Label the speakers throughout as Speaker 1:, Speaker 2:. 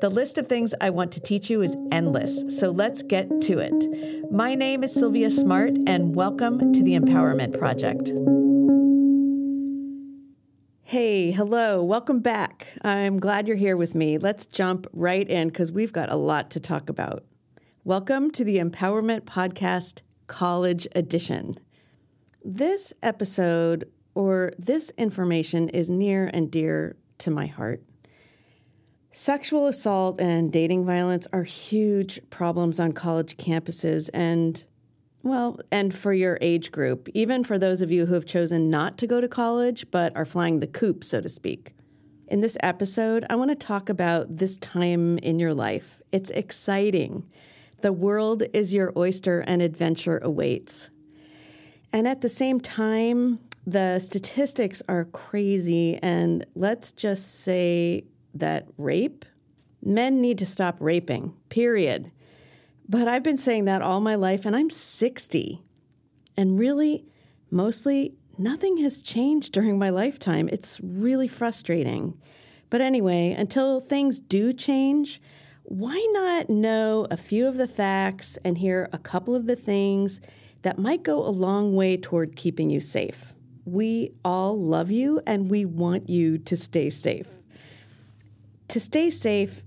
Speaker 1: The list of things I want to teach you is endless, so let's get to it. My name is Silvia Smart, and welcome to the Empowerment Project. Hey, hello, welcome back. I'm glad you're here with me. Let's jump right in because we've got a lot to talk about. Welcome to the Empowerment Podcast College Edition. This episode or this information is near and dear to my heart. Sexual assault and dating violence are huge problems on college campuses and well, and for your age group, even for those of you who have chosen not to go to college but are flying the coop, so to speak. In this episode, I want to talk about this time in your life. It's exciting. The world is your oyster and adventure awaits. And at the same time, the statistics are crazy, and let's just say that rape, men need to stop raping, period. But I've been saying that all my life, and I'm 60. And really, mostly, nothing has changed during my lifetime. It's really frustrating. But anyway, until things do change, why not know a few of the facts and hear a couple of the things that might go a long way toward keeping you safe? We all love you and we want you to stay safe to stay safe,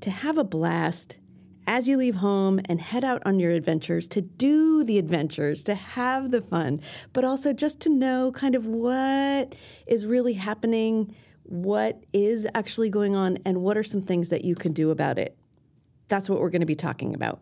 Speaker 1: to have a blast as you leave home and head out on your adventures, to do the adventures, to have the fun, but also just to know kind of what is really happening, what is actually going on, and what are some things that you can do about it. That's what we're going to be talking about.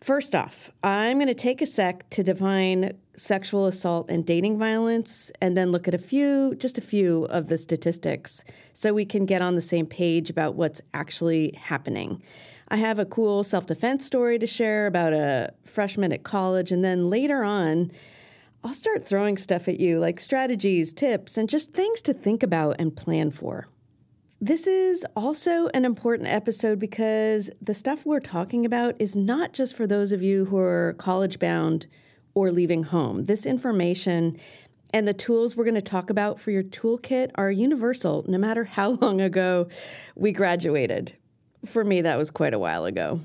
Speaker 1: First off, I'm going to take a sec to define sexual assault and dating violence and then look at a few, just a few of the statistics so we can get on the same page about what's actually happening. I have a cool self defense story to share about a freshman at college, and then later on, I'll start throwing stuff at you like strategies, tips, and just things to think about and plan for. This is also an important episode because the stuff we're talking about is not just for those of you who are college bound or leaving home. This information and the tools we're going to talk about for your toolkit are universal no matter how long ago we graduated. For me, that was quite a while ago.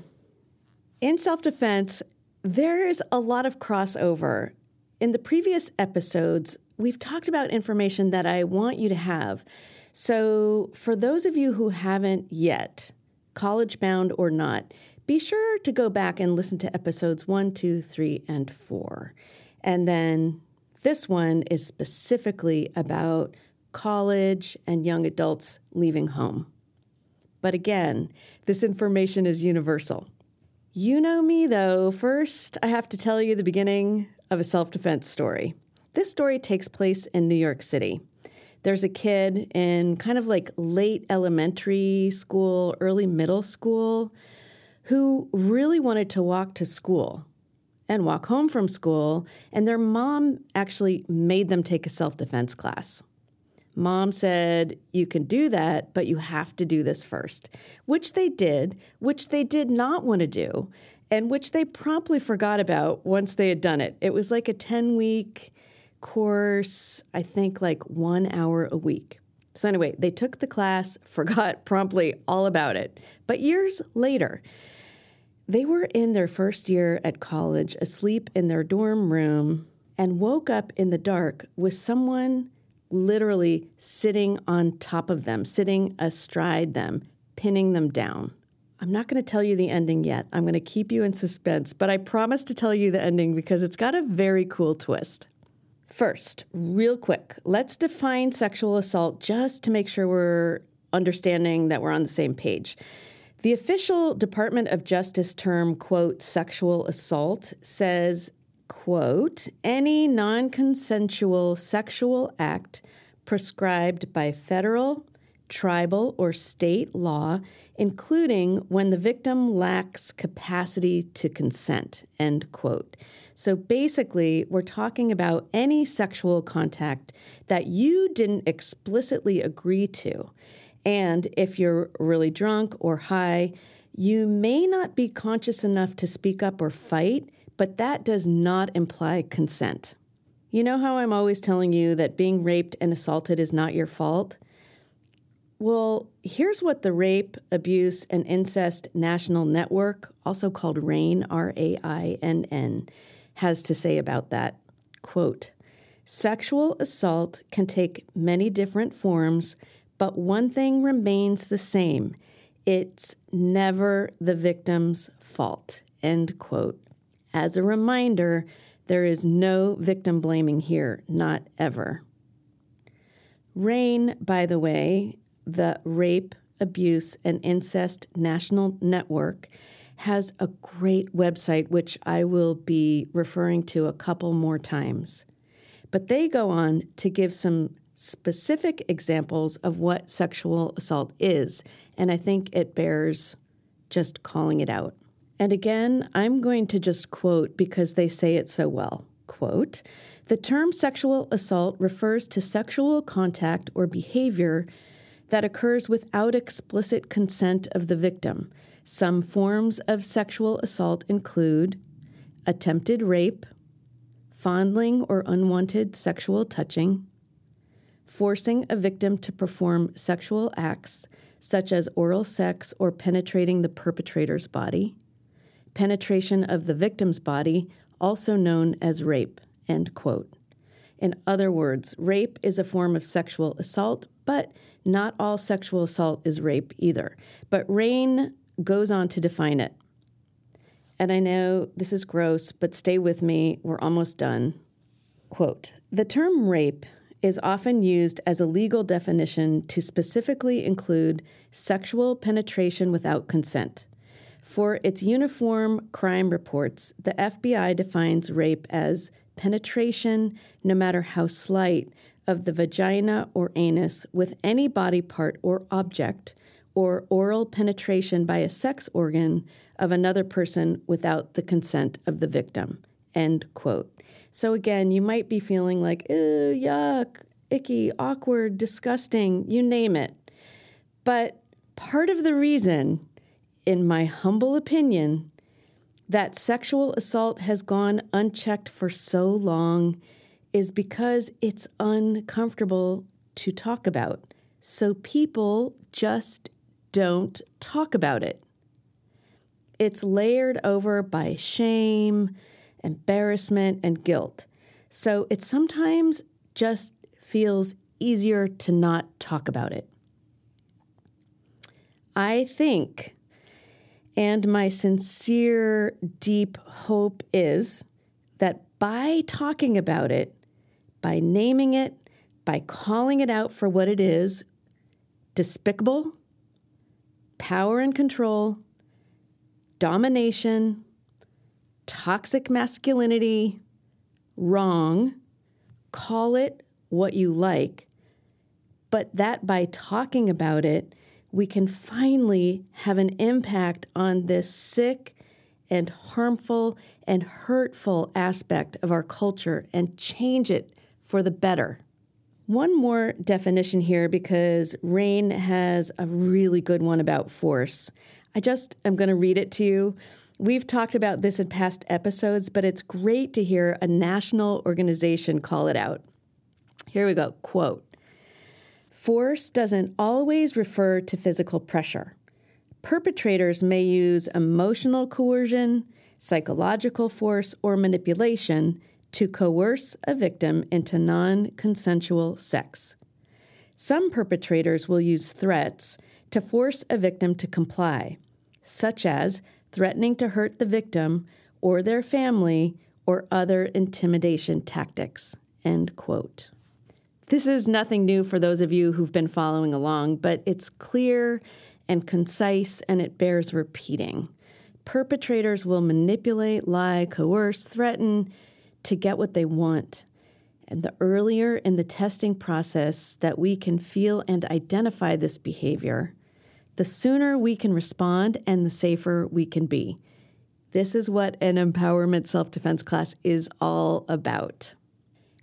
Speaker 1: In self defense, there's a lot of crossover. In the previous episodes, we've talked about information that I want you to have. So, for those of you who haven't yet, college bound or not, be sure to go back and listen to episodes one, two, three, and four. And then this one is specifically about college and young adults leaving home. But again, this information is universal. You know me, though. First, I have to tell you the beginning of a self defense story. This story takes place in New York City there's a kid in kind of like late elementary school, early middle school, who really wanted to walk to school and walk home from school, and their mom actually made them take a self defense class. Mom said, You can do that, but you have to do this first, which they did, which they did not want to do, and which they promptly forgot about once they had done it. It was like a 10 week course, I think like one hour a week. So, anyway, they took the class, forgot promptly all about it. But years later, they were in their first year at college, asleep in their dorm room, and woke up in the dark with someone literally sitting on top of them, sitting astride them, pinning them down. I'm not going to tell you the ending yet. I'm going to keep you in suspense, but I promise to tell you the ending because it's got a very cool twist. First, real quick, let's define sexual assault just to make sure we're understanding that we're on the same page. The official Department of Justice term, quote, sexual assault says, quote, any non consensual sexual act prescribed by federal, tribal, or state law, including when the victim lacks capacity to consent, end quote. So basically, we're talking about any sexual contact that you didn't explicitly agree to. And if you're really drunk or high, you may not be conscious enough to speak up or fight, but that does not imply consent. You know how I'm always telling you that being raped and assaulted is not your fault? Well, here's what the Rape, Abuse, and Incest National Network, also called RAINN, R A I N N, has to say about that. Quote Sexual assault can take many different forms, but one thing remains the same it's never the victim's fault. End quote. As a reminder, there is no victim blaming here, not ever. RAINN, by the way, the Rape, Abuse, and Incest National Network, has a great website, which I will be referring to a couple more times. But they go on to give some specific examples of what sexual assault is, and I think it bears just calling it out. And again, I'm going to just quote because they say it so well. Quote, the term sexual assault refers to sexual contact or behavior that occurs without explicit consent of the victim. Some forms of sexual assault include attempted rape, fondling or unwanted sexual touching, forcing a victim to perform sexual acts such as oral sex or penetrating the perpetrator's body, penetration of the victim's body, also known as rape. End quote. In other words, rape is a form of sexual assault, but not all sexual assault is rape either. But RAINN goes on to define it. And I know this is gross, but stay with me. We're almost done. Quote The term rape is often used as a legal definition to specifically include sexual penetration without consent. For its uniform crime reports, the FBI defines rape as penetration, no matter how slight, of the vagina or anus with any body part or object, or oral penetration by a sex organ of another person without the consent of the victim. End quote. So again, you might be feeling like, ew, yuck, icky, awkward, disgusting, you name it. But part of the reason, in my humble opinion, that sexual assault has gone unchecked for so long is because it's uncomfortable to talk about. So people just don't talk about it. It's layered over by shame, embarrassment, and guilt. So it sometimes just feels easier to not talk about it. I think, and my sincere, deep hope is that by talking about it, by naming it, by calling it out for what it is despicable, power and control, domination, toxic masculinity, wrong, call it what you like, but that by talking about it, we can finally have an impact on this sick and harmful and hurtful aspect of our culture and change it for the better. One more definition here because RAINN has a really good one about force. I just am going to read it to you. We've talked about this in past episodes, but it's great to hear a national organization call it out. Here we go. Quote Force doesn't always refer to physical pressure. Perpetrators may use emotional coercion, psychological force, or manipulation to coerce a victim into non consensual sex. Some perpetrators will use threats to force a victim to comply, such as threatening to hurt the victim or their family or other intimidation tactics. End quote. This is nothing new for those of you who've been following along, but it's clear and concise and it bears repeating. Perpetrators will manipulate, lie, coerce, threaten to get what they want. And the earlier in the testing process that we can feel and identify this behavior, the sooner we can respond and the safer we can be. This is what an empowerment self defense class is all about.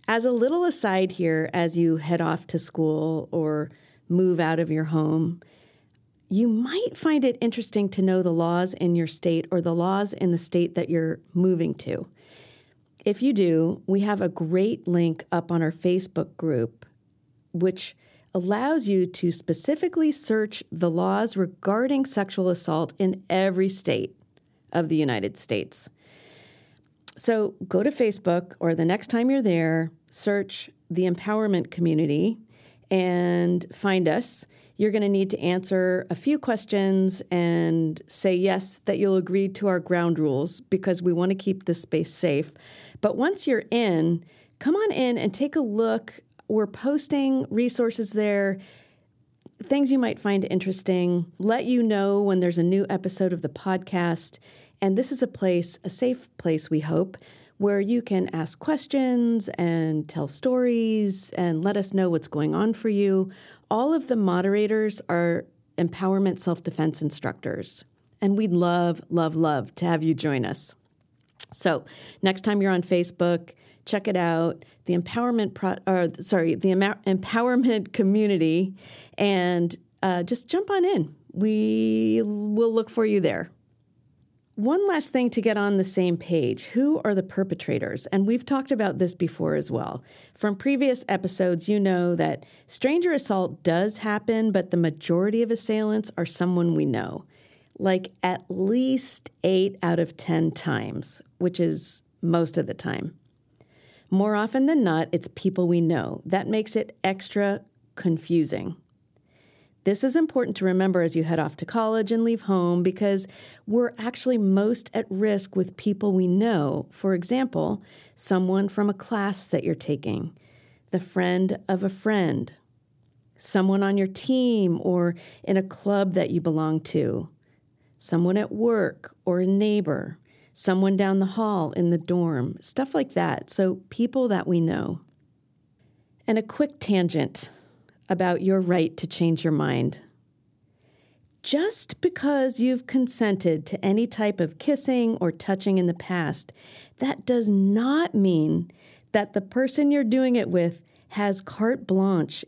Speaker 1: As a little aside here, as you head off to school or move out of your home, you might find it interesting to know the laws in your state or the laws in the state that you're moving to. If you do, we have a great link up on our Facebook group, which allows you to specifically search the laws regarding sexual assault in every state of the United States. So go to Facebook or the next time you're there, search the empowerment community and find us. You're going to need to answer a few questions and say yes that you'll agree to our ground rules because we want to keep this space safe. But once you're in, come on in and take a look. We're posting resources there, things you might find interesting, let you know when there's a new episode of the podcast. And this is a place, a safe place, we hope, where you can ask questions and tell stories and let us know what's going on for you. All of the moderators are empowerment self defense instructors. And we'd love, love, love to have you join us. So, next time you're on Facebook, check it out. The empowerment, pro- or sorry, the empowerment community, and uh, just jump on in. We will look for you there. One last thing to get on the same page who are the perpetrators? And we've talked about this before as well. From previous episodes, you know that stranger assault does happen, but the majority of assailants are someone we know, like at least eight out of 10 times, which is most of the time. More often than not, it's people we know. That makes it extra confusing. This is important to remember as you head off to college and leave home because we're actually most at risk with people we know. For example, someone from a class that you're taking, the friend of a friend, someone on your team or in a club that you belong to, someone at work or a neighbor, someone down the hall in the dorm, stuff like that. So, people that we know. And a quick tangent about your right to change your mind. Just because you've consented to any type of kissing or touching in the past, that does not mean that the person you're doing it with has carte blanche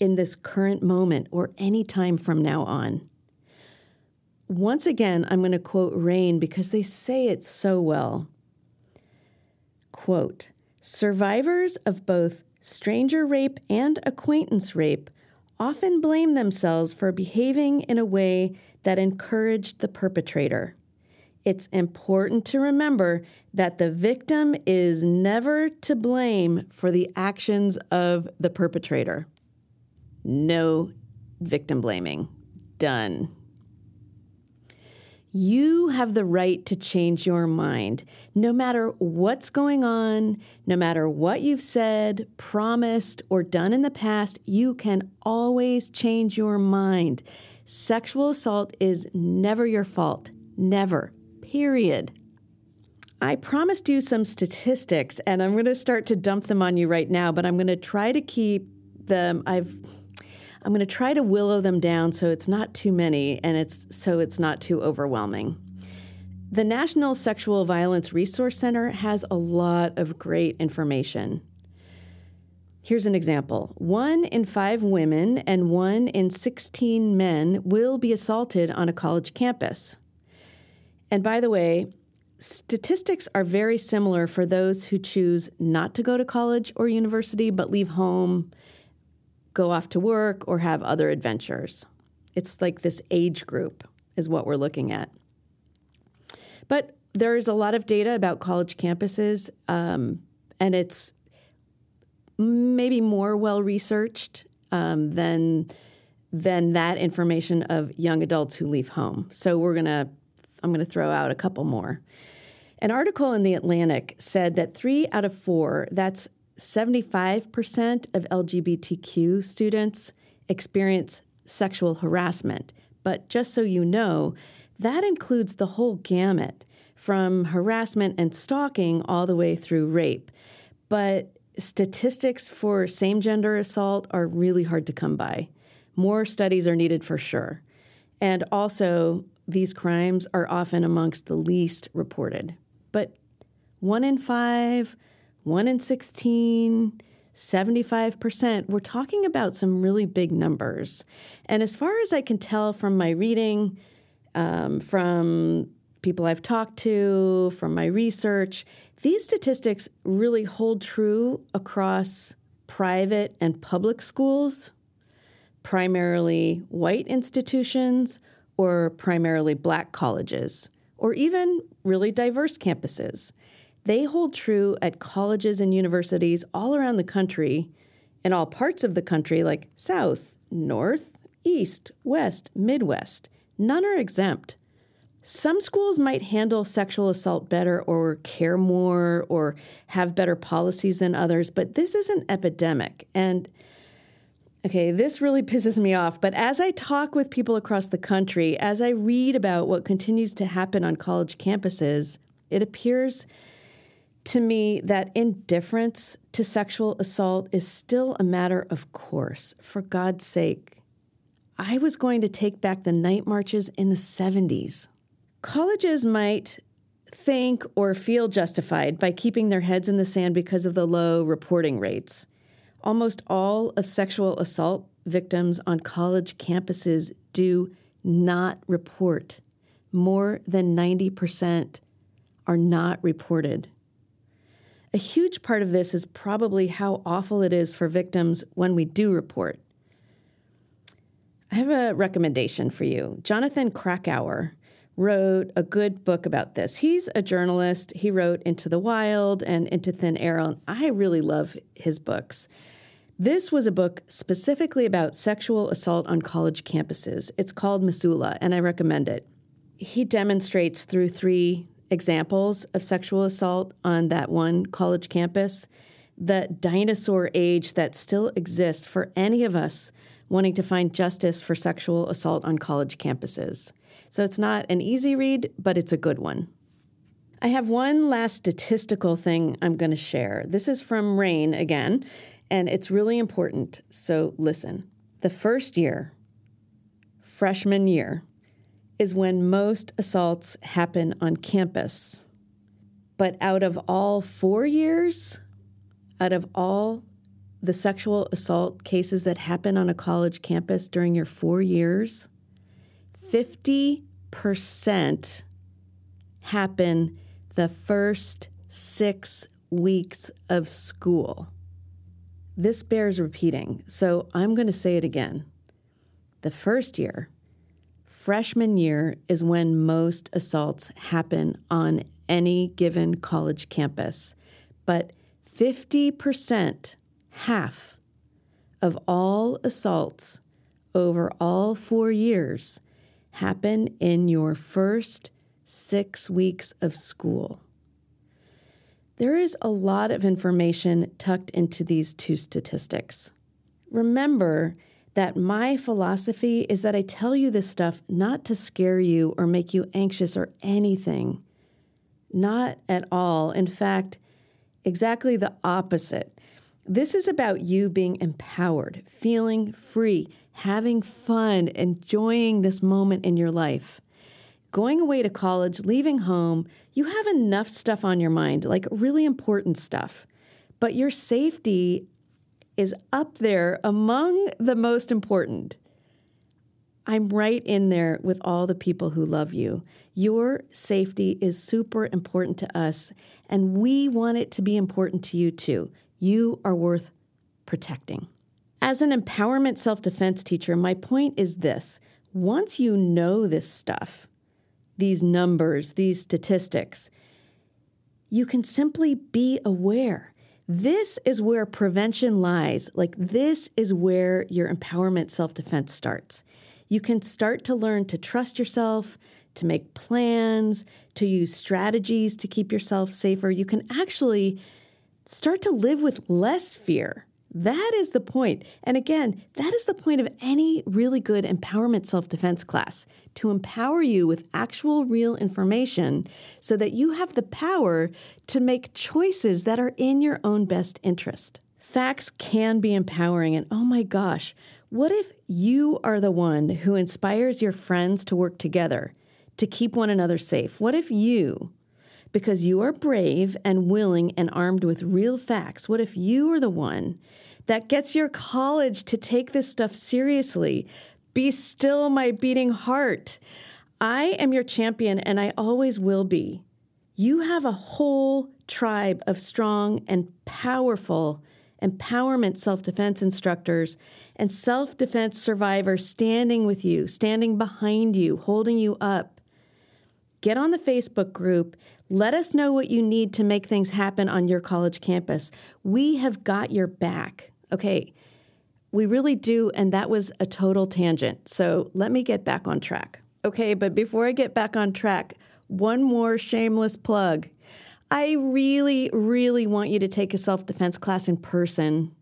Speaker 1: in this current moment or any time from now on. Once again, I'm going to quote RAINN because they say it so well. Quote, survivors of both stranger rape and acquaintance rape often blame themselves for behaving in a way that encouraged the perpetrator. It's important to remember that the victim is never to blame for the actions of the perpetrator. No victim blaming. Done. You have the right to change your mind. No matter what's going on, no matter what you've said, promised, or done in the past, you can always change your mind. Sexual assault is never your fault. Never. Period. I promised you some statistics, and I'm going to start to dump them on you right now, but I'm going to try to keep them. I've I'm going to try to willow them down so it's not too many and it's so it's not too overwhelming. The National Sexual Violence Resource Center has a lot of great information. Here's an example one in five women and one in 16 men will be assaulted on a college campus. And by the way, statistics are very similar for those who choose not to go to college or university but leave home go off to work or have other adventures. It's like this age group is what we're looking at. But there is a lot of data about college campuses, um, and it's maybe more well researched um, than than that information of young adults who leave home. So we're gonna I'm gonna throw out a couple more. An article in the Atlantic said that three out of four, that's 75% of LGBTQ students experience sexual harassment. But just so you know, that includes the whole gamut from harassment and stalking all the way through rape. But statistics for same gender assault are really hard to come by. More studies are needed for sure. And also, these crimes are often amongst the least reported. But one in five, one in 16, 75%, we're talking about some really big numbers. And as far as I can tell from my reading, um, from people I've talked to, from my research, these statistics really hold true across private and public schools, primarily white institutions, or primarily black colleges, or even really diverse campuses. They hold true at colleges and universities all around the country, in all parts of the country, like South, North, East, West, Midwest. None are exempt. Some schools might handle sexual assault better or care more or have better policies than others, but this is an epidemic. And okay, this really pisses me off. But as I talk with people across the country, as I read about what continues to happen on college campuses, it appears to me that indifference to sexual assault is still a matter of course. For God's sake, I was going to take back the night marches in the 70s. Colleges might think or feel justified by keeping their heads in the sand because of the low reporting rates. Almost all of sexual assault victims on college campuses do not report. More than 90% are not reported. A huge part of this is probably how awful it is for victims when we do report. I have a recommendation for you. Jonathan Krakauer wrote a good book about this. He's a journalist. He wrote Into the Wild and Into Thin Air, and I really love his books. This was a book specifically about sexual assault on college campuses. It's called Missoula, and I recommend it. He demonstrates through three examples of sexual assault on that one college campus the dinosaur age that still exists for any of us wanting to find justice for sexual assault on college campuses. So it's not an easy read, but it's a good one. I have one last statistical thing I'm going to share. This is from RAINN again, and it's really important. So listen. The first year, freshman year, is when most assaults happen on campus. But out of all four years, out of all the sexual assault cases that happen on a college campus during your four years, 50% happen the first six weeks of school. This bears repeating, so I'm going to say it again. The first year, freshman year, is when most assaults happen on any given college campus. But 50%, half of all assaults over all four years happen in your first six weeks of school. There is a lot of information tucked into these two statistics. Remember that my philosophy is that I tell you this stuff not to scare you or make you anxious or anything. Not at all. In fact, exactly the opposite. This is about you being empowered, feeling free, having fun, enjoying this moment in your life. Going away to college, leaving home, you have enough stuff on your mind, like really important stuff. But your safety is up there among the most important. I'm right in there with all the people who love you. Your safety is super important to us, and we want it to be important to you too. You are worth protecting. As an empowerment self defense teacher, my point is this once you know this stuff, these numbers, these statistics, you can simply be aware. This is where prevention lies. Like, this is where your empowerment self defense starts. You can start to learn to trust yourself, to make plans, to use strategies to keep yourself safer. You can actually Start to live with less fear. That is the point. And again, that is the point of any really good empowerment self defense class to empower you with actual real information so that you have the power to make choices that are in your own best interest. Facts can be empowering, and oh my gosh, what if you are the one who inspires your friends to work together to keep one another safe? What if you, because you are brave and willing and armed with real facts, what if you are the one that gets your college to take this stuff seriously? Be still, my beating heart. I am your champion, and I always will be. You have a whole tribe of strong and powerful empowerment self defense instructors, and self defense survivors standing with you, standing behind you, holding you up. Get on the Facebook group. Let us know what you need to make things happen on your college campus. We have got your back. Okay, we really do. And that was a total tangent. So let me get back on track. Okay, but before I get back on track, one more shameless plug. I really, really want you to take a self defense class in person,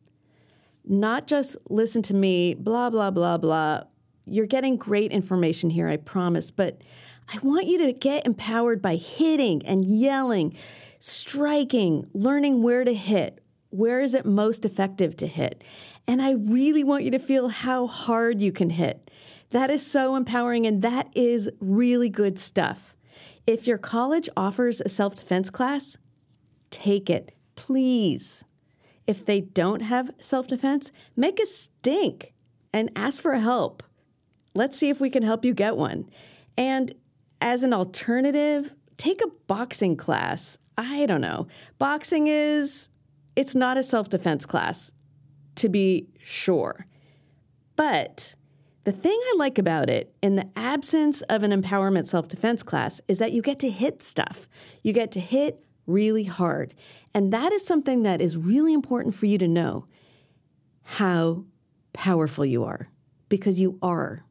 Speaker 1: not just listen to me, blah, blah, blah, blah. You're getting great information here, I promise, but I want you to get empowered by hitting and yelling, striking, learning where to hit. Where is it most effective to hit? And I really want you to feel how hard you can hit. That is so empowering, and that is really good stuff. If your college offers a self defense class, take it, please. If they don't have self defense, make a stink and ask for help. Let's see if we can help you get one. And as an alternative, take a boxing class. I don't know. Boxing is, it's not a self defense class, to be sure. But the thing I like about it, in the absence of an empowerment self defense class, is that you get to hit stuff. You get to hit really hard. And that is something that is really important for you to know how powerful you are, because you are.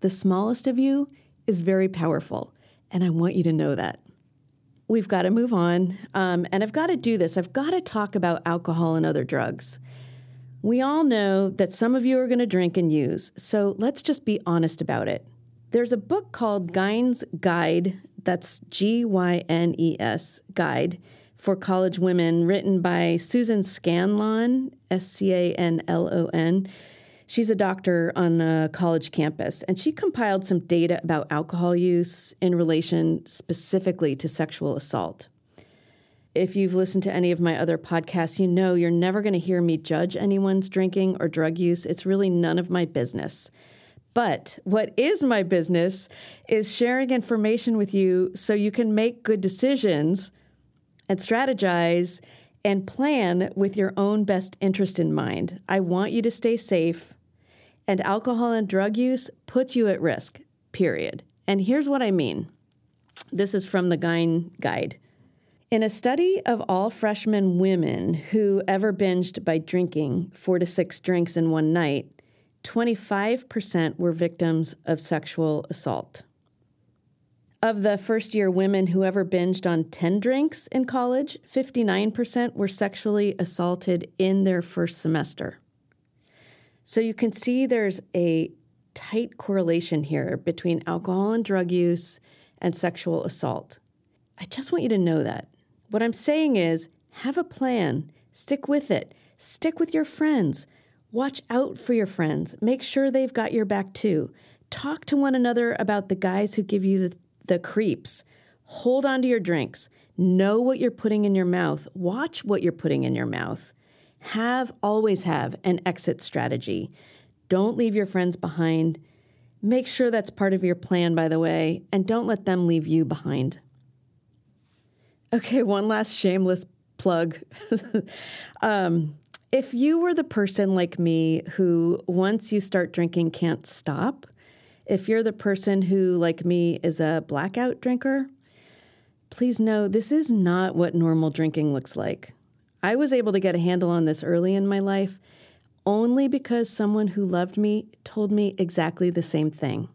Speaker 1: The smallest of you is very powerful. And I want you to know that. We've got to move on. Um, and I've got to do this. I've got to talk about alcohol and other drugs. We all know that some of you are going to drink and use, so let's just be honest about it. There's a book called Gyne's Guide, that's G Y N E S, Guide for College Women, written by Susan Scanlon, S C A N L O N. She's a doctor on a college campus, and she compiled some data about alcohol use in relation specifically to sexual assault if you've listened to any of my other podcasts, you know you're never going to hear me judge anyone's drinking or drug use. It's really none of my business. But what is my business is sharing information with you so you can make good decisions and strategize and plan with your own best interest in mind. I want you to stay safe, and alcohol and drug use puts you at risk, period. And here's what I mean this is from the Gyne Guide. In a study of all freshman women who ever binged by drinking four to six drinks in one night, 25% were victims of sexual assault. Of the first year women who ever binged on 10 drinks in college, 59% were sexually assaulted in their first semester. So you can see there's a tight correlation here between alcohol and drug use and sexual assault. I just want you to know that. What I'm saying is have a plan, stick with it, stick with your friends, watch out for your friends, make sure they've got your back too. Talk to one another about the guys who give you the, the creeps. Hold on to your drinks. Know what you're putting in your mouth. Watch what you're putting in your mouth. Have, always have, an exit strategy. Don't leave your friends behind. Make sure that's part of your plan, by the way, and don't let them leave you behind. Okay, one last shameless plug. um, if you were the person like me who, once you start drinking, can't stop, if you're the person who, like me, is a blackout drinker, please know this is not what normal drinking looks like. I was able to get a handle on this early in my life only because someone who loved me told me exactly the same thing.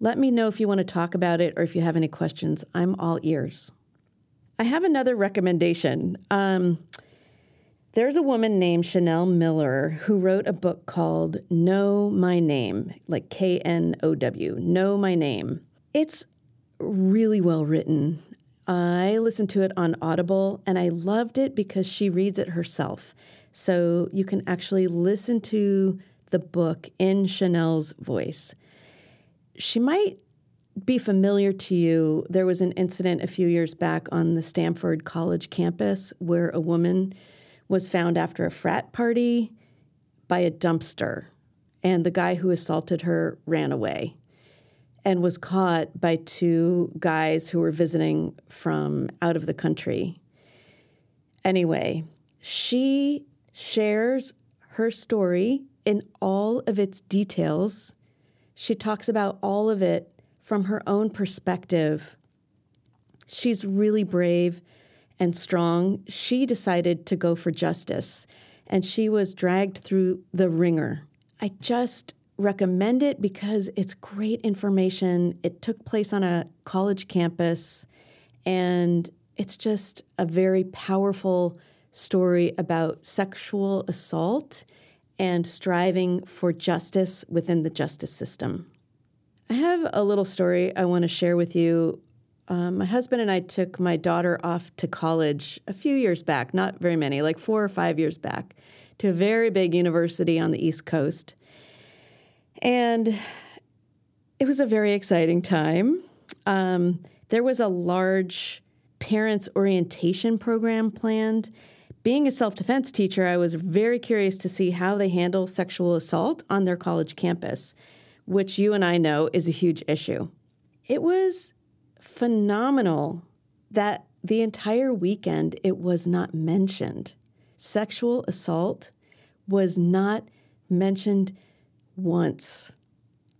Speaker 1: Let me know if you want to talk about it or if you have any questions. I'm all ears. I have another recommendation. Um, there's a woman named Chanel Miller who wrote a book called Know My Name, like K N O W, Know My Name. It's really well written. I listened to it on Audible and I loved it because she reads it herself. So you can actually listen to the book in Chanel's voice. She might be familiar to you. There was an incident a few years back on the Stanford College campus where a woman was found after a frat party by a dumpster, and the guy who assaulted her ran away and was caught by two guys who were visiting from out of the country. Anyway, she shares her story in all of its details. She talks about all of it from her own perspective. She's really brave and strong. She decided to go for justice and she was dragged through the wringer. I just recommend it because it's great information. It took place on a college campus and it's just a very powerful story about sexual assault and striving for justice within the justice system. I have a little story I want to share with you. Um, my husband and I took my daughter off to college a few years back, not very many, like four or five years back, to a very big university on the East Coast. And it was a very exciting time. Um, there was a large parents' orientation program planned being a self defense teacher, I was very curious to see how they handle sexual assault on their college campus, which you and I know is a huge issue. It was phenomenal that the entire weekend it was not mentioned. Sexual assault was not mentioned once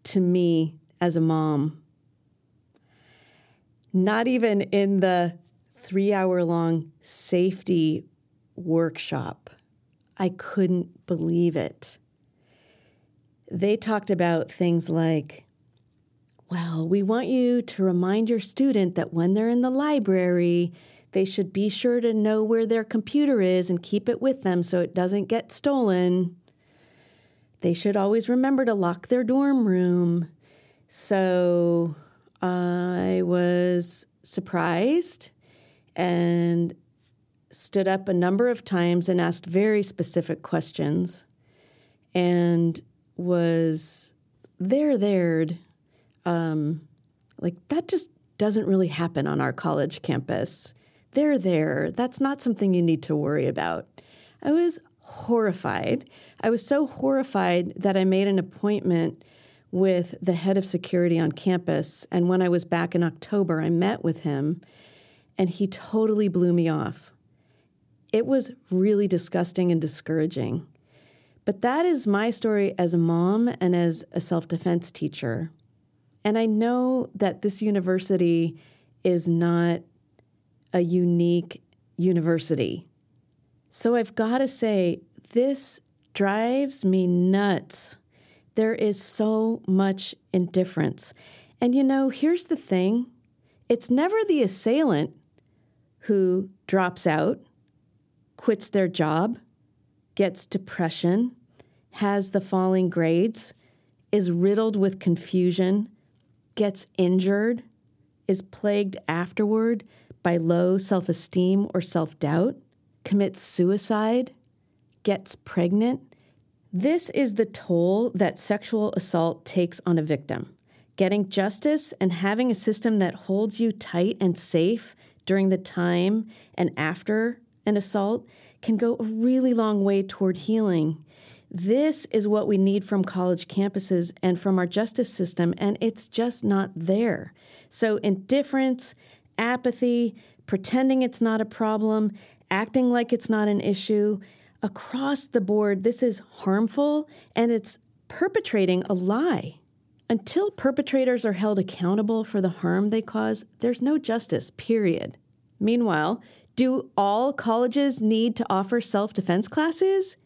Speaker 1: to me as a mom. Not even in the three hour long safety workshop. I couldn't believe it. They talked about things like, well, we want you to remind your student that when they're in the library, they should be sure to know where their computer is and keep it with them so it doesn't get stolen. They should always remember to lock their dorm room. So I was surprised and stood up a number of times and asked very specific questions and was there there'd. Um, like that just doesn't really happen on our college campus. They're there that's not something you need to worry about. I was horrified i was so horrified that i made an appointment with the head of security on campus and when i was back in october i met with him and he totally blew me off it was really disgusting and discouraging. But that is my story as a mom and as a self defense teacher. And I know that this university is not a unique university. So I've got to say, this drives me nuts. There is so much indifference. And you know, here's the thing it's never the assailant who drops out quits their job, gets depression, has the falling grades, is riddled with confusion, gets injured, is plagued afterward by low self esteem or self doubt, commits suicide, gets pregnant. This is the toll that sexual assault takes on a victim. Getting justice and having a system that holds you tight and safe during the time and after an assault can go a really long way toward healing. This is what we need from college campuses and from our justice system, and it's just not there. So, indifference, apathy, pretending it's not a problem, acting like it's not an issue, across the board, this is harmful and it's perpetrating a lie. Until perpetrators are held accountable for the harm they cause, there's no justice, period. Meanwhile, do all colleges need to offer self defense classes?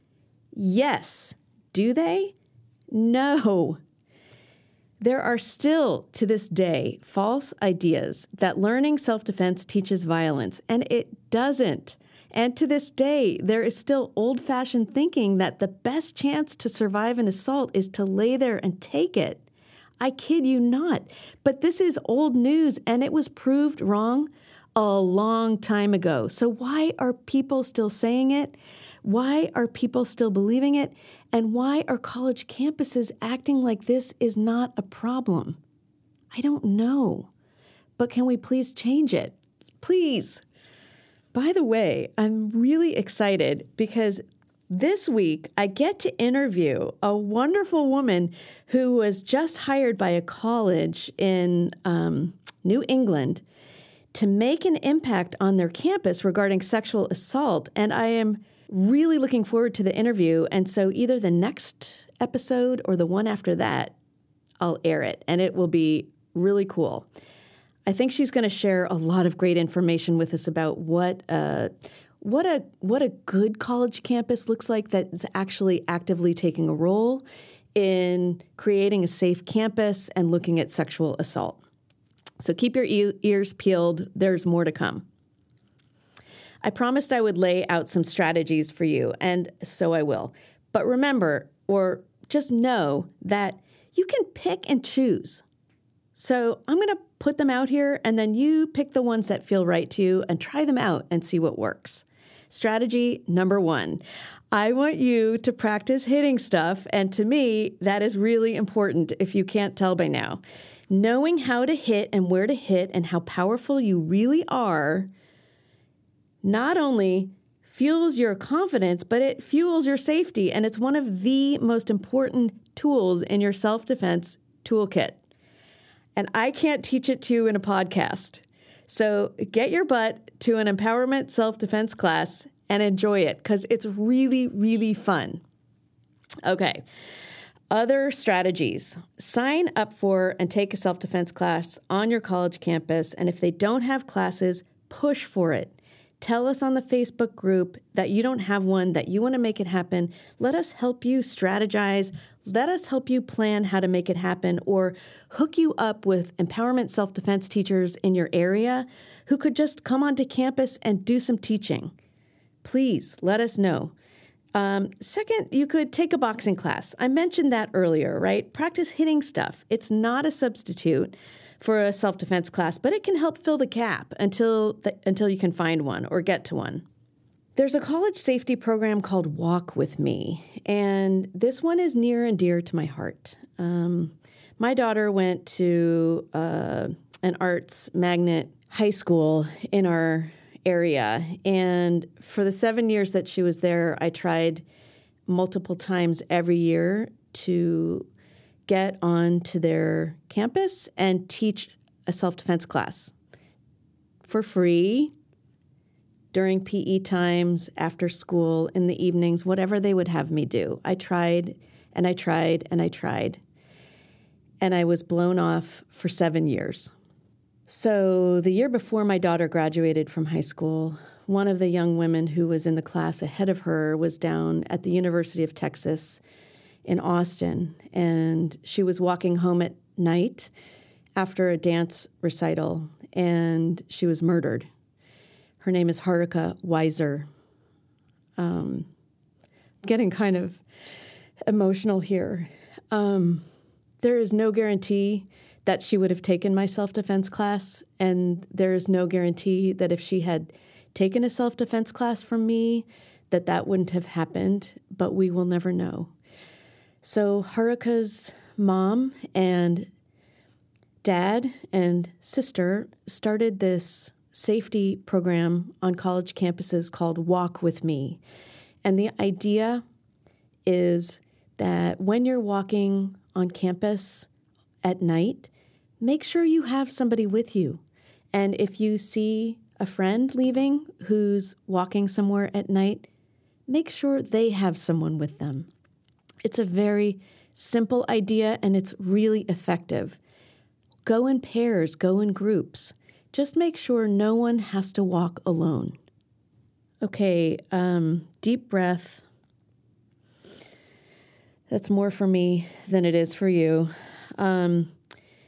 Speaker 1: Yes. Do they? No. There are still, to this day, false ideas that learning self defense teaches violence, and it doesn't. And to this day, there is still old fashioned thinking that the best chance to survive an assault is to lay there and take it. I kid you not. But this is old news, and it was proved wrong a long time ago. So, why are people still saying it? Why are people still believing it? And why are college campuses acting like this is not a problem? I don't know. But can we please change it? Please. By the way, I'm really excited because this week I get to interview a wonderful woman who was just hired by a college in um, New England to make an impact on their campus regarding sexual assault. And I am really looking forward to the interview. And so either the next episode or the one after that, I'll air it and it will be really cool. I think she's going to share a lot of great information with us about what uh, what a what a good college campus looks like that's actually actively taking a role in creating a safe campus and looking at sexual assault. So keep your e- ears peeled. There's more to come. I promised I would lay out some strategies for you, and so I will. But remember, or just know that you can pick and choose. So I'm going to put them out here, and then you pick the ones that feel right to you and try them out and see what works. Strategy number one I want you to practice hitting stuff, and to me, that is really important if you can't tell by now. Knowing how to hit and where to hit and how powerful you really are not only fuels your confidence, but it fuels your safety. And it's one of the most important tools in your self defense toolkit. And I can't teach it to you in a podcast. So get your butt to an empowerment self defense class and enjoy it because it's really, really fun. Okay. Other strategies sign up for and take a self defense class on your college campus. And if they don't have classes, push for it. Tell us on the Facebook group that you don't have one, that you want to make it happen. Let us help you strategize. Let us help you plan how to make it happen or hook you up with empowerment self defense teachers in your area who could just come onto campus and do some teaching. Please let us know. Um, second, you could take a boxing class. I mentioned that earlier, right? Practice hitting stuff. It's not a substitute for a self defense class, but it can help fill the gap until the, until you can find one or get to one. There's a college safety program called Walk with Me, and this one is near and dear to my heart. Um, my daughter went to uh, an arts magnet high school in our area, and for the seven years that she was there, I tried multiple times every year to get onto their campus and teach a self defense class for free during PE times, after school, in the evenings, whatever they would have me do. I tried and I tried and I tried. And I was blown off for seven years. So, the year before my daughter graduated from high school, one of the young women who was in the class ahead of her was down at the University of Texas in Austin, and she was walking home at night after a dance recital, and she was murdered. Her name is Haruka Weiser. Um, getting kind of emotional here. Um, there is no guarantee that she would have taken my self defense class, and there is no guarantee that if she had taken a self defense class from me, that that wouldn't have happened. But we will never know. So Haruka's mom and dad and sister started this safety program on college campuses called Walk with Me. And the idea is that when you're walking on campus at night, make sure you have somebody with you. And if you see a friend leaving who's walking somewhere at night, make sure they have someone with them. It's a very simple idea and it's really effective. Go in pairs, go in groups. Just make sure no one has to walk alone. Okay, um, deep breath. That's more for me than it is for you. Um,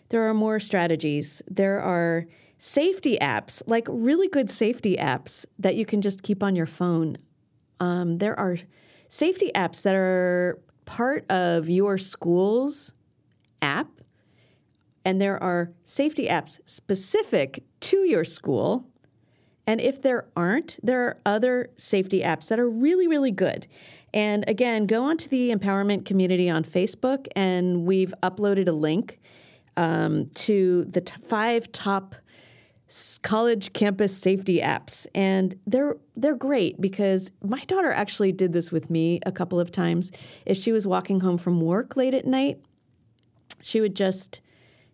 Speaker 1: there are more strategies. There are safety apps, like really good safety apps that you can just keep on your phone. Um, there are safety apps that are part of your school's app, and there are safety apps specific to your school. And if there aren't, there are other safety apps that are really, really good. And again, go onto the empowerment community on Facebook, and we've uploaded a link um, to the t- five top college campus safety apps and they're they're great because my daughter actually did this with me a couple of times. If she was walking home from work late at night she would just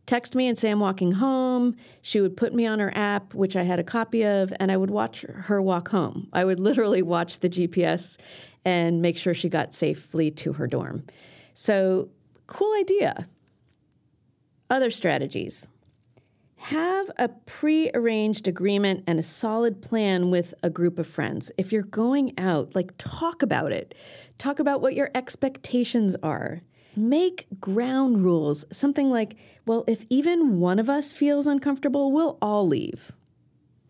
Speaker 1: text me and say I'm walking home. She would put me on her app which I had a copy of and I would watch her walk home. I would literally watch the GPS and make sure she got safely to her dorm. So cool idea. Other strategies have a pre-arranged agreement and a solid plan with a group of friends. If you're going out, like talk about it. Talk about what your expectations are. Make ground rules. Something like, well, if even one of us feels uncomfortable, we'll all leave.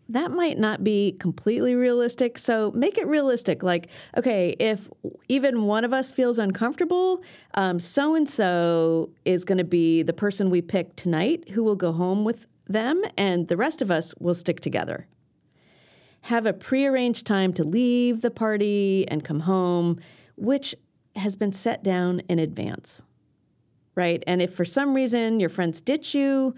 Speaker 1: That might not be completely realistic, so make it realistic. Like, okay, if even one of us feels uncomfortable, so and so is going to be the person we pick tonight who will go home with them, and the rest of us will stick together. Have a prearranged time to leave the party and come home, which has been set down in advance, right? And if for some reason your friends ditch you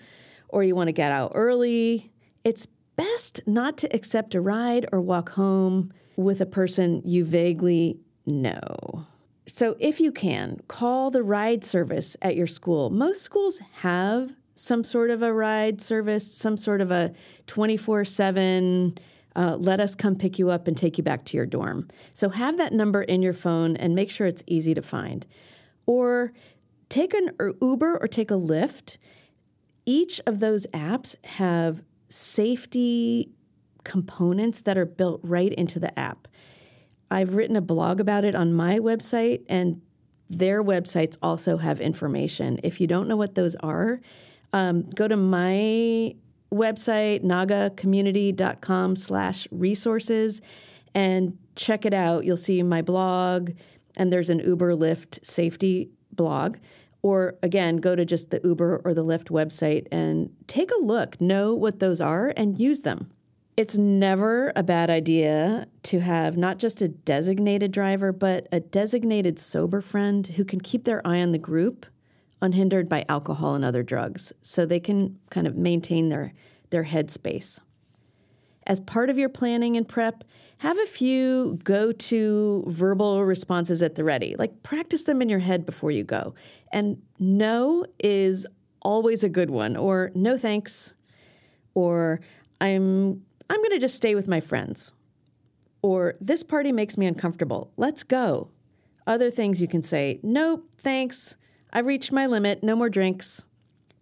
Speaker 1: or you want to get out early, it's best not to accept a ride or walk home with a person you vaguely know. So, if you can, call the ride service at your school. Most schools have some sort of a ride service, some sort of a 24 7, uh, let us come pick you up and take you back to your dorm. So have that number in your phone and make sure it's easy to find. Or take an Uber or take a Lyft. Each of those apps have safety components that are built right into the app. I've written a blog about it on my website, and their websites also have information. If you don't know what those are, um, go to my website, nagacommunity.com slash resources, and check it out. You'll see my blog, and there's an Uber Lyft safety blog. Or again, go to just the Uber or the Lyft website and take a look, know what those are, and use them. It's never a bad idea to have not just a designated driver, but a designated sober friend who can keep their eye on the group unhindered by alcohol and other drugs, so they can kind of maintain their, their headspace. As part of your planning and prep, have a few go to verbal responses at the ready. Like practice them in your head before you go. And no is always a good one, or no thanks, or I'm I'm going to just stay with my friends. Or this party makes me uncomfortable. Let's go. Other things you can say, nope, thanks. I've reached my limit. No more drinks.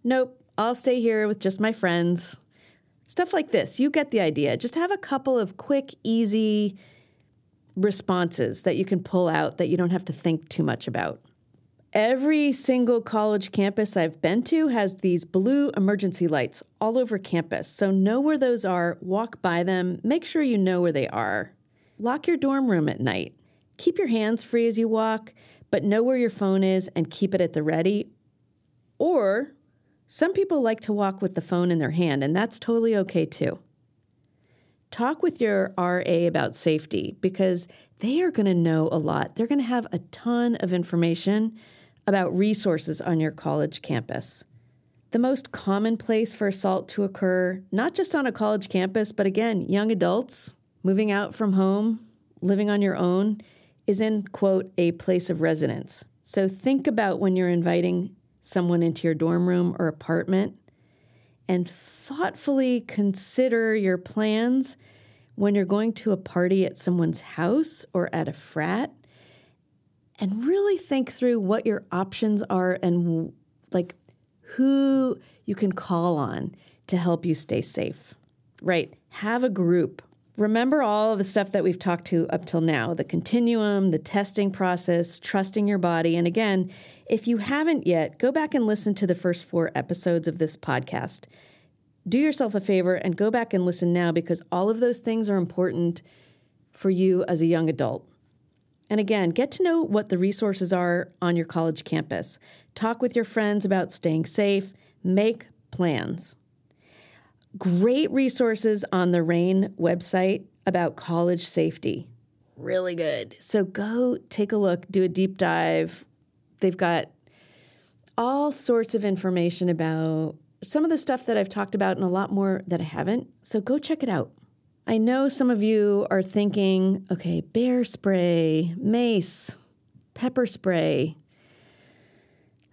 Speaker 1: Nope. I'll stay here with just my friends. Stuff like this. You get the idea. Just have a couple of quick, easy responses that you can pull out that you don't have to think too much about. Every single college campus I've been to has these blue emergency lights all over campus. So know where those are, walk by them, make sure you know where they are. Lock your dorm room at night. Keep your hands free as you walk but know where your phone is and keep it at the ready. Or some people like to walk with the phone in their hand, and that's totally okay too. Talk with your RA about safety because they are going to know a lot. They're going to have a ton of information about resources on your college campus. The most common place for assault to occur, not just on a college campus, but again, young adults moving out from home, living on your own, is in, quote, a place of residence. So think about when you're inviting someone into your dorm room or apartment and thoughtfully consider your plans when you're going to a party at someone's house or at a frat and really think through what your options are and like who you can call on to help you stay safe. Right? Have a group Remember all the stuff that we've talked to up till now the continuum, the testing process, trusting your body. And again, if you haven't yet, go back and listen to the first four episodes of this podcast. Do yourself a favor and go back and listen now because all of those things are important for you as a young adult. And again, get to know what the resources are on your college campus. Talk with your friends about staying safe, make plans. Great resources on the RAINN website about college safety. Really good. So go take a look, do a deep dive. They've got all sorts of information about some of the stuff that I've talked about and a lot more that I haven't. So go check it out. I know some of you are thinking, okay, bear spray, mace, pepper spray.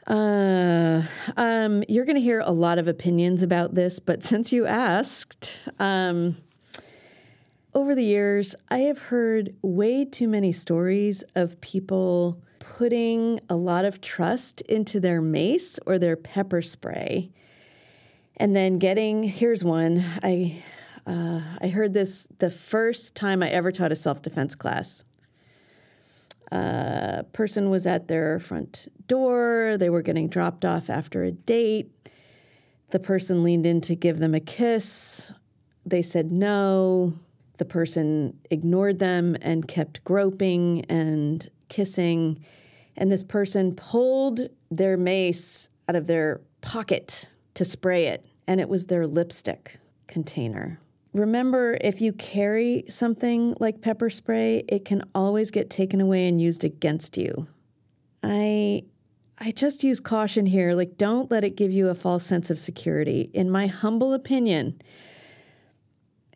Speaker 1: Uh, um, you're going to hear a lot of opinions about this, but since you asked, um, over the years, I have heard way too many stories of people putting a lot of trust into their mace or their pepper spray and then getting here's one i uh, i heard this the first time i ever taught a self-defense class a person was at their front door. They were getting dropped off after a date. The person leaned in to give them a kiss. They said no. The person ignored them and kept groping and kissing. And this person pulled their mace out of their pocket to spray it, and it was their lipstick container remember if you carry something like pepper spray, it can always get taken away and used against you. I I just use caution here, like don't let it give you a false sense of security. In my humble opinion,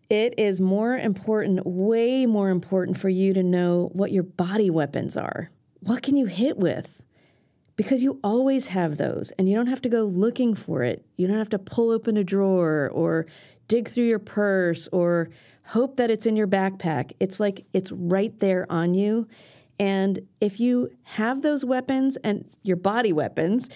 Speaker 1: it is more important, way more important for you to know what your body weapons are. What can you hit with? Because you always have those and you don't have to go looking for it. You don't have to pull open a drawer or dig through your purse or hope that it's in your backpack. It's like it's right there on you. And if you have those weapons and your body weapons,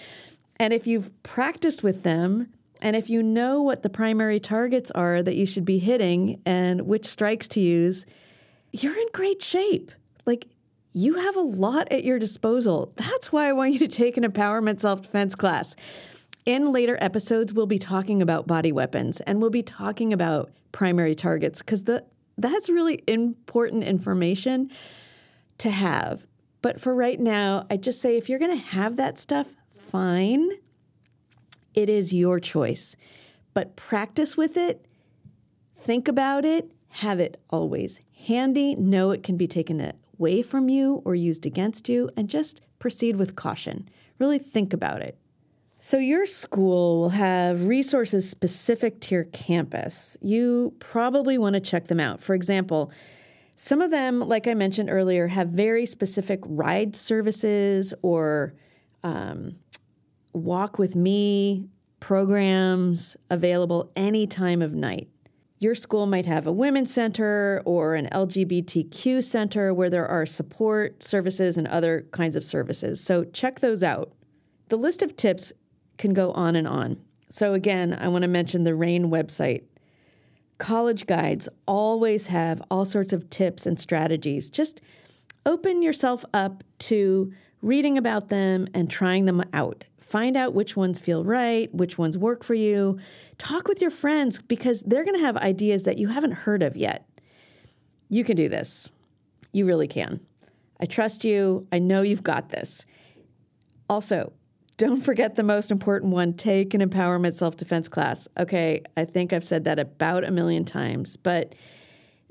Speaker 1: and if you've practiced with them, and if you know what the primary targets are that you should be hitting and which strikes to use, you're in great shape. Like you have a lot at your disposal. That's why I want you to take an empowerment self defense class. In later episodes, we'll be talking about body weapons and we'll be talking about primary targets because the that's really important information to have. But for right now, I just say if you're going to have that stuff, fine. It is your choice. But practice with it, think about it, have it always handy, know it can be taken away from you or used against you, and just proceed with caution. Really think about it. So, your school will have resources specific to your campus. You probably want to check them out. For example, some of them, like I mentioned earlier, have very specific ride services or um, walk with me programs available any time of night. Your school might have a women's center or an LGBTQ center where there are support services and other kinds of services. So check those out. The list of tips can go on and on. So, again, I want to mention the RAINN website. College guides always have all sorts of tips and strategies. Just open yourself up to reading about them and trying them out. Find out which ones feel right, which ones work for you. Talk with your friends because they're going to have ideas that you haven't heard of yet. You can do this. You really can. I trust you. I know you've got this. Also, don't forget the most important one take an empowerment self defense class. Okay, I think I've said that about a million times, but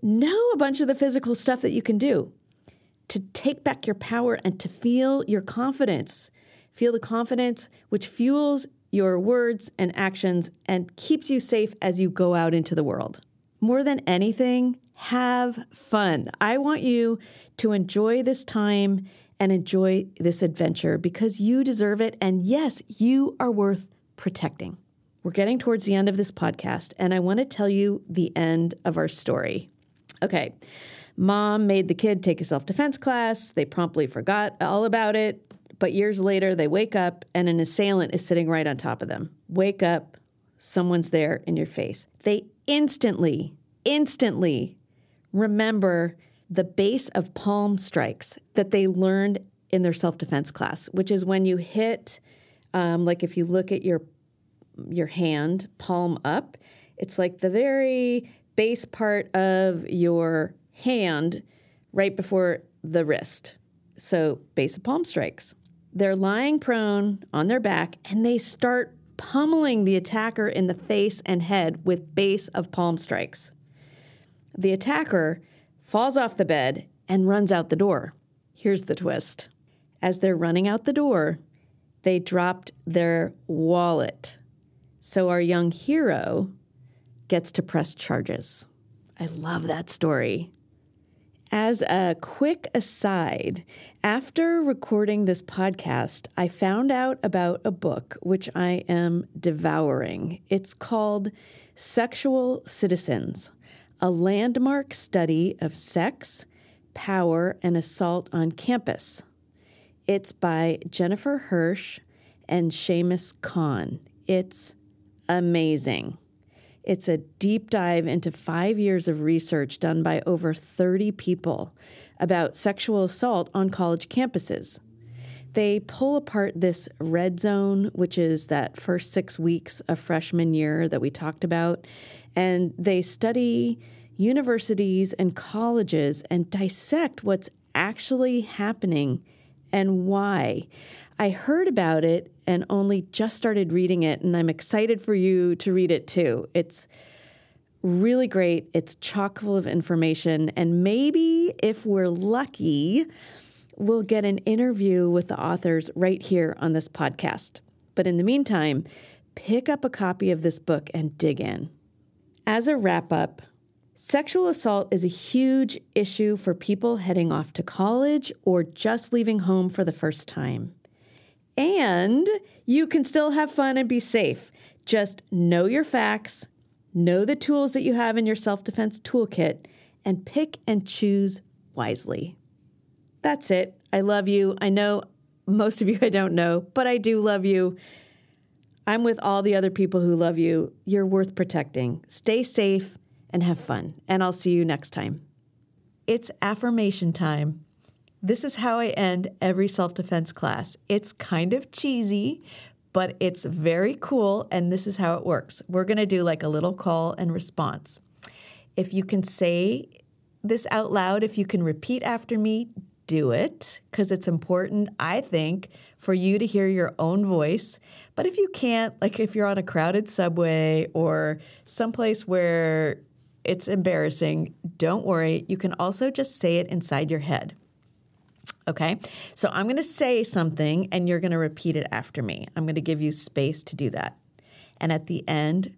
Speaker 1: know a bunch of the physical stuff that you can do to take back your power and to feel your confidence. Feel the confidence which fuels your words and actions and keeps you safe as you go out into the world. More than anything, have fun. I want you to enjoy this time and enjoy this adventure because you deserve it. And yes, you are worth protecting. We're getting towards the end of this podcast, and I want to tell you the end of our story. Okay, mom made the kid take a self defense class. They promptly forgot all about it. But years later, they wake up and an assailant is sitting right on top of them. Wake up, someone's there in your face. They instantly, instantly remember the base of palm strikes that they learned in their self defense class, which is when you hit, um, like if you look at your your hand palm up, it's like the very base part of your hand right before the wrist. So, base of palm strikes. They're lying prone on their back and they start pummeling the attacker in the face and head with base of palm strikes. The attacker falls off the bed and runs out the door. Here's the twist as they're running out the door, they dropped their wallet. So our young hero gets to press charges. I love that story. As a quick aside, after recording this podcast, I found out about a book which I am devouring. It's called Sexual Citizens, a landmark study of sex, power, and assault on campus. It's by Jennifer Hirsch and Shamus Khan. It's amazing. It's a deep dive into five years of research done by over 30 people about sexual assault on college campuses. They pull apart this red zone, which is that first six weeks of freshman year that we talked about, and they study universities and colleges and dissect what's actually happening and why. I heard about it and only just started reading it, and I'm excited for you to read it too. It's really great, it's chock full of information, and maybe if we're lucky, we'll get an interview with the authors right here on this podcast. But in the meantime, pick up a copy of this book and dig in. As a wrap up, Sexual assault is a huge issue for people heading off to college or just leaving home for the first time. And you can still have fun and be safe. Just know your facts, know the tools that you have in your self defense toolkit, and pick and choose wisely. That's it. I love you. I know most of you I don't know, but I do love you. I'm with all the other people who love you. You're worth protecting. Stay safe and have fun. And I'll see you next time. It's affirmation time. This is how I end every self defense class. It's kind of cheesy, but it's very cool. And this is how it works. We're going to do like a little call and response. If you can say this out loud, if you can repeat after me, do it because it's important, I think, for you to hear your own voice. But if you can't, like if you're on a crowded subway or someplace where it's embarrassing. Don't worry. You can also just say it inside your head. Okay. So I'm going to say something and you're going to repeat it after me. I'm going to give you space to do that. And at the end,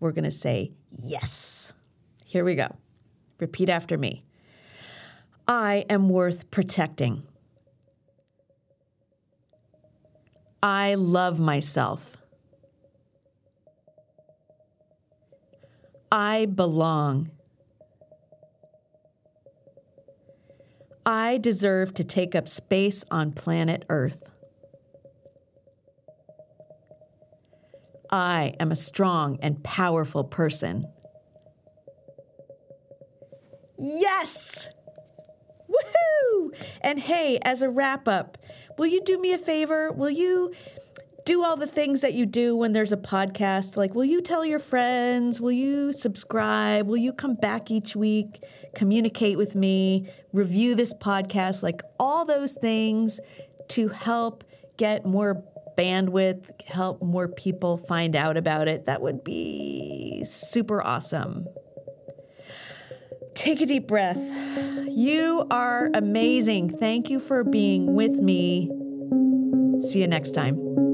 Speaker 1: we're going to say yes. Here we go. Repeat after me. I am worth protecting. I love myself. I belong. I deserve to take up space on planet Earth. I am a strong and powerful person. Yes! Woohoo! And hey, as a wrap up, will you do me a favor? Will you do all the things that you do when there's a podcast. Like, will you tell your friends? Will you subscribe? Will you come back each week, communicate with me, review this podcast? Like, all those things to help get more bandwidth, help more people find out about it. That would be super awesome. Take a deep breath. You are amazing. Thank you for being with me. See you next time.